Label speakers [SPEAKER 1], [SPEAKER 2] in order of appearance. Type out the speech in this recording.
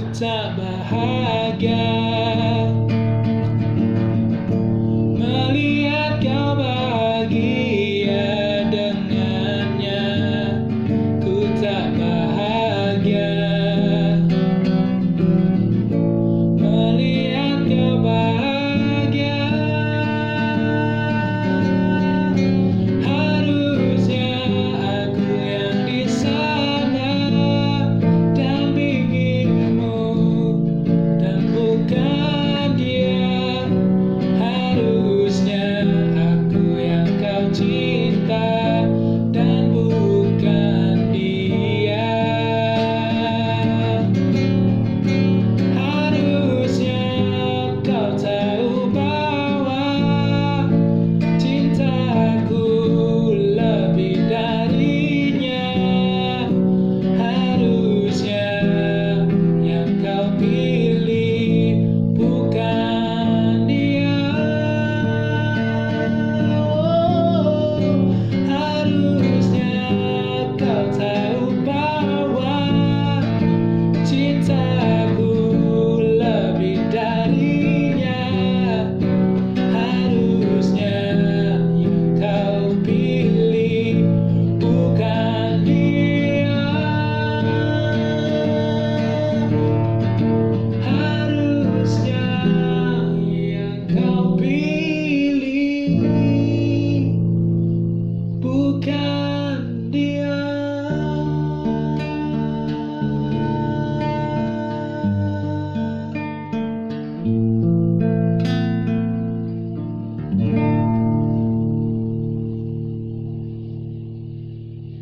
[SPEAKER 1] tak bahagia